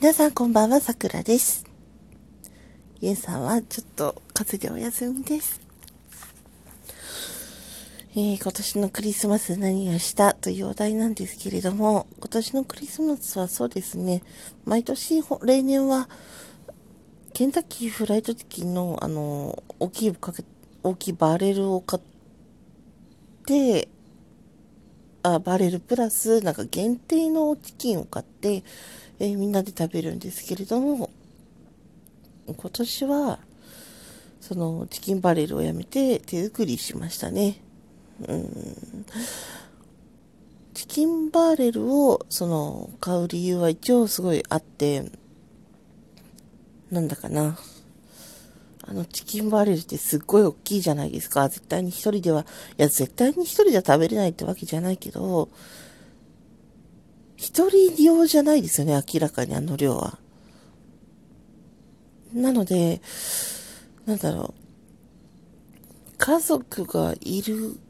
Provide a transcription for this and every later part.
皆さんこんばんは、さくらです。ゆえさんはちょっと風邪でお休みです。えー、今年のクリスマス何をしたというお題なんですけれども、今年のクリスマスはそうですね、毎年、例年は、ケンタッキーフライドチキンの、あの、大きいかけ、大きいバレルを買って、あ、バレルプラス、なんか限定のチキンを買って、えー、みんなで食べるんですけれども、今年は、そのチキンバレルをやめて手作りしましたね。うん。チキンバーレルを、その、買う理由は一応すごいあって、なんだかな。あの、チキンバーレルってすっごい大きいじゃないですか。絶対に一人では、いや、絶対に一人では食べれないってわけじゃないけど、一人用じゃないですよね、明らかにあの量は。なので、なんだろう。家族がいる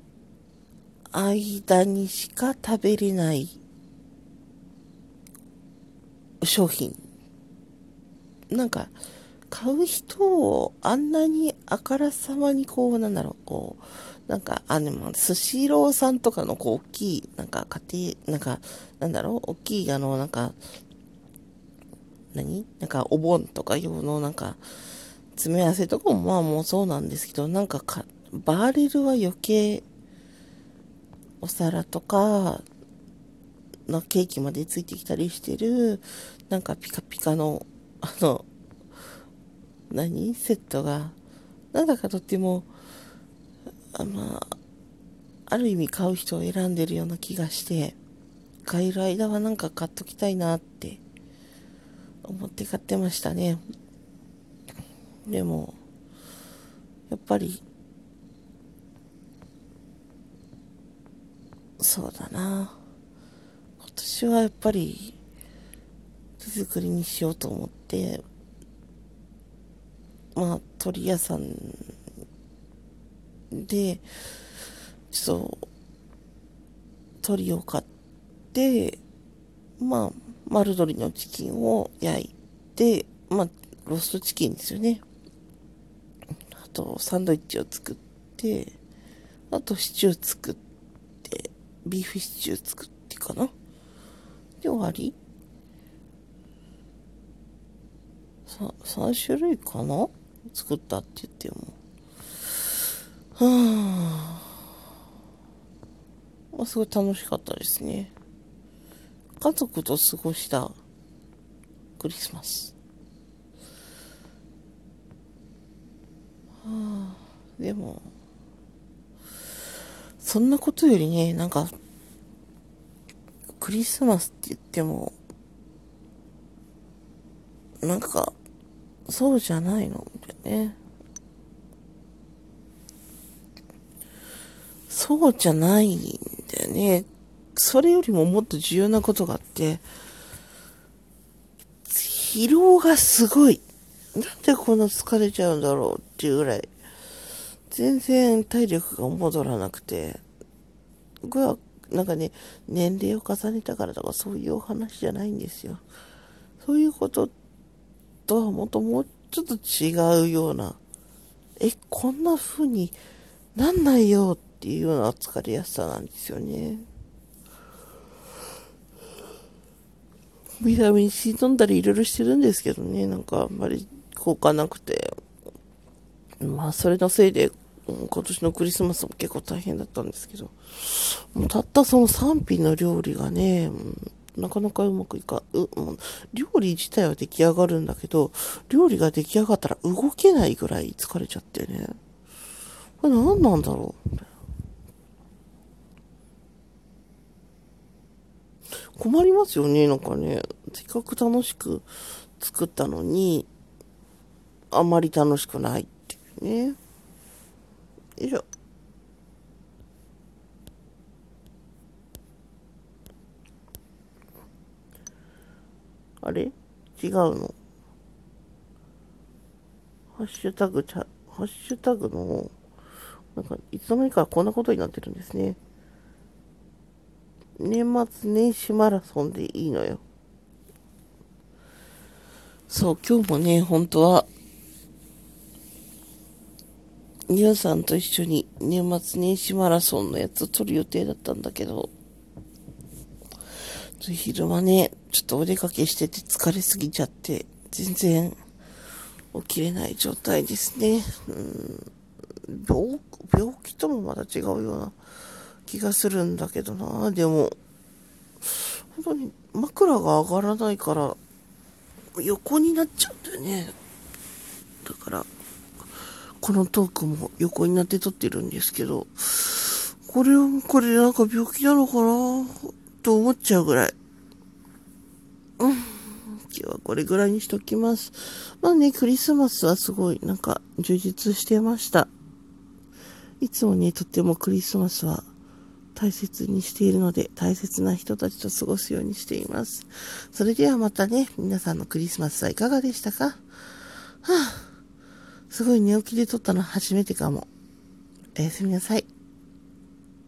間にしか食べれない商品。なんか、買う人をあんなにあからさまにこう、なんだろう、こう、なんか、あ、でも、スシローさんとかのこう、大きい、なんか、家庭、なんか、なんだろう、大きい、あの、なんか、何？なんか、お盆とか用の、なんか、詰め合わせとかも、まあもうそうなんですけど、なんかか、バーレルは余計、お皿とか、のケーキまでついてきたりしてる、なんかピカピカの、あの、何？セットが、なんだかとっても、あまあ、ある意味買う人を選んでるような気がして、買える間はなんか買っときたいなって思って買ってましたね。でも、やっぱり、そうだな。今年はやっぱり、手作りにしようと思って、まあ、鳥屋さんで、ちょっと、鳥を買って、まあ、丸鶏のチキンを焼いて、まあ、ローストチキンですよね。あと、サンドイッチを作って、あと、シチュー作って、ビーフシチュー作ってかな。で、終わりさ、3種類かな？作ったって言っても。はあ、まあ、すごい楽しかったですね。家族と過ごしたクリスマス。はあ、でも、そんなことよりね、なんか、クリスマスって言っても、なんか、そうじゃないの？みたいなね。そうじゃないんだよね。それよりももっと重要なことがあって、疲労がすごい。なんでこんな疲れちゃうんだろうっていうぐらい、全然体力が戻らなくて、僕はなんかね、年齢を重ねたからとかそういうお話じゃないんですよ。そういうこととはもっともうちょっと違うような、え、こんな風になんないよっていうような疲れやすさなんですよね。ビタミン C 飲んだりいろいろしてるんですけどね、なんかあんまり効果なくて。まあ、それのせいで、今年のクリスマスも結構大変だったんですけど、もうたったその3品の料理がね、なかなかうまくいか、う、もう料理自体は出来上がるんだけど、料理が出来上がったら動けないぐらい疲れちゃってね。これ何なんだろう？困りますよね、なんかね。せっかく楽しく作ったのに、あまり楽しくないっていうね。よいしょ。あれ違うのハッシュタグ、ハッシュタグの、なんか、いつの間にかこんなことになってるんですね。年末年始マラソンでいいのよ。そう、今日もね、本当は、皆さんと一緒に年末年始マラソンのやつを撮る予定だったんだけど、昼間ね、ちょっとお出かけしてて疲れすぎちゃって、全然起きれない状態ですね。うん病病気ともまた違うような気がするんだけどな。でも、本当に枕が上がらないから、横になっちゃうんだよね。だから、このトークも横になって撮ってるんですけど、これはこれなんか病気なのかなと思っちゃうぐらい。うん。今日はこれぐらいにしときます。まあね、クリスマスはすごいなんか充実してました。いつもね、とってもクリスマスは大切にしているので、大切な人たちと過ごすようにしています。それではまたね、皆さんのクリスマスはいかがでしたか？はあ、すごい寝起きで撮ったの初めてかも。おやすみなさい。